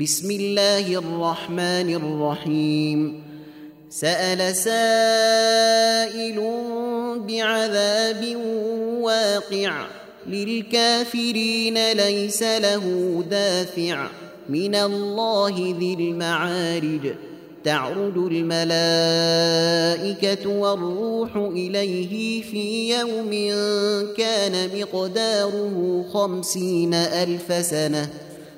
بسم الله الرحمن الرحيم. سأل سائل بعذاب واقع للكافرين ليس له دافع. من الله ذي المعارج تعرج الملائكة والروح إليه في يوم كان مقداره خمسين ألف سنة.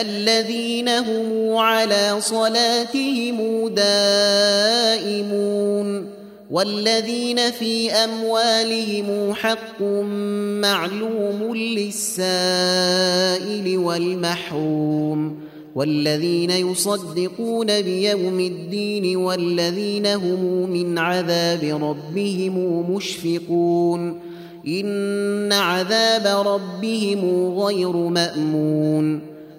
الذين هم على صلاتهم دائمون والذين في أموالهم حق معلوم للسائل والمحروم والذين يصدقون بيوم الدين والذين هم من عذاب ربهم مشفقون إن عذاب ربهم غير مأمون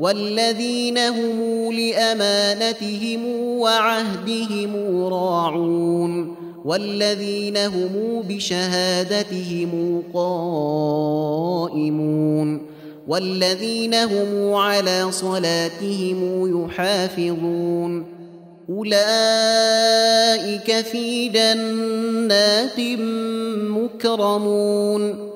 والذين هم لأمانتهم وعهدهم راعون والذين هم بشهادتهم قائمون والذين هم على صلاتهم يحافظون أولئك في جنات مكرمون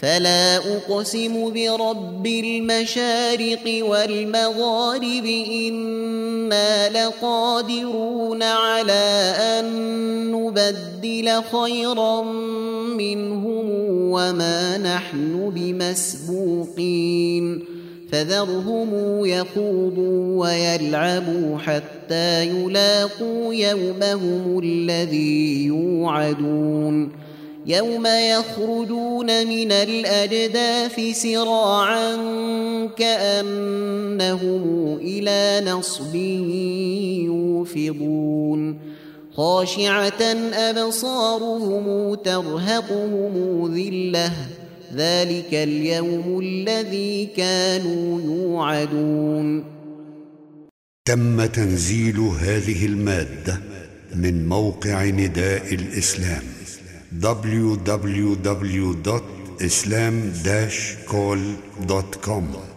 فلا أقسم برب المشارق والمغارب إنا لقادرون على أن نبدل خيرا منهم وما نحن بمسبوقين. فذرهم يخوضوا ويلعبوا حتى يلاقوا يومهم الذي يوعدون. يوم يخرجون من الاجداث سراعا كانهم إلى نصب يوفضون خاشعه ابصارهم ترهقهم ذله ذلك اليوم الذي كانوا يوعدون تم تنزيل هذه المادة من موقع نداء الإسلام. www.islam-call.com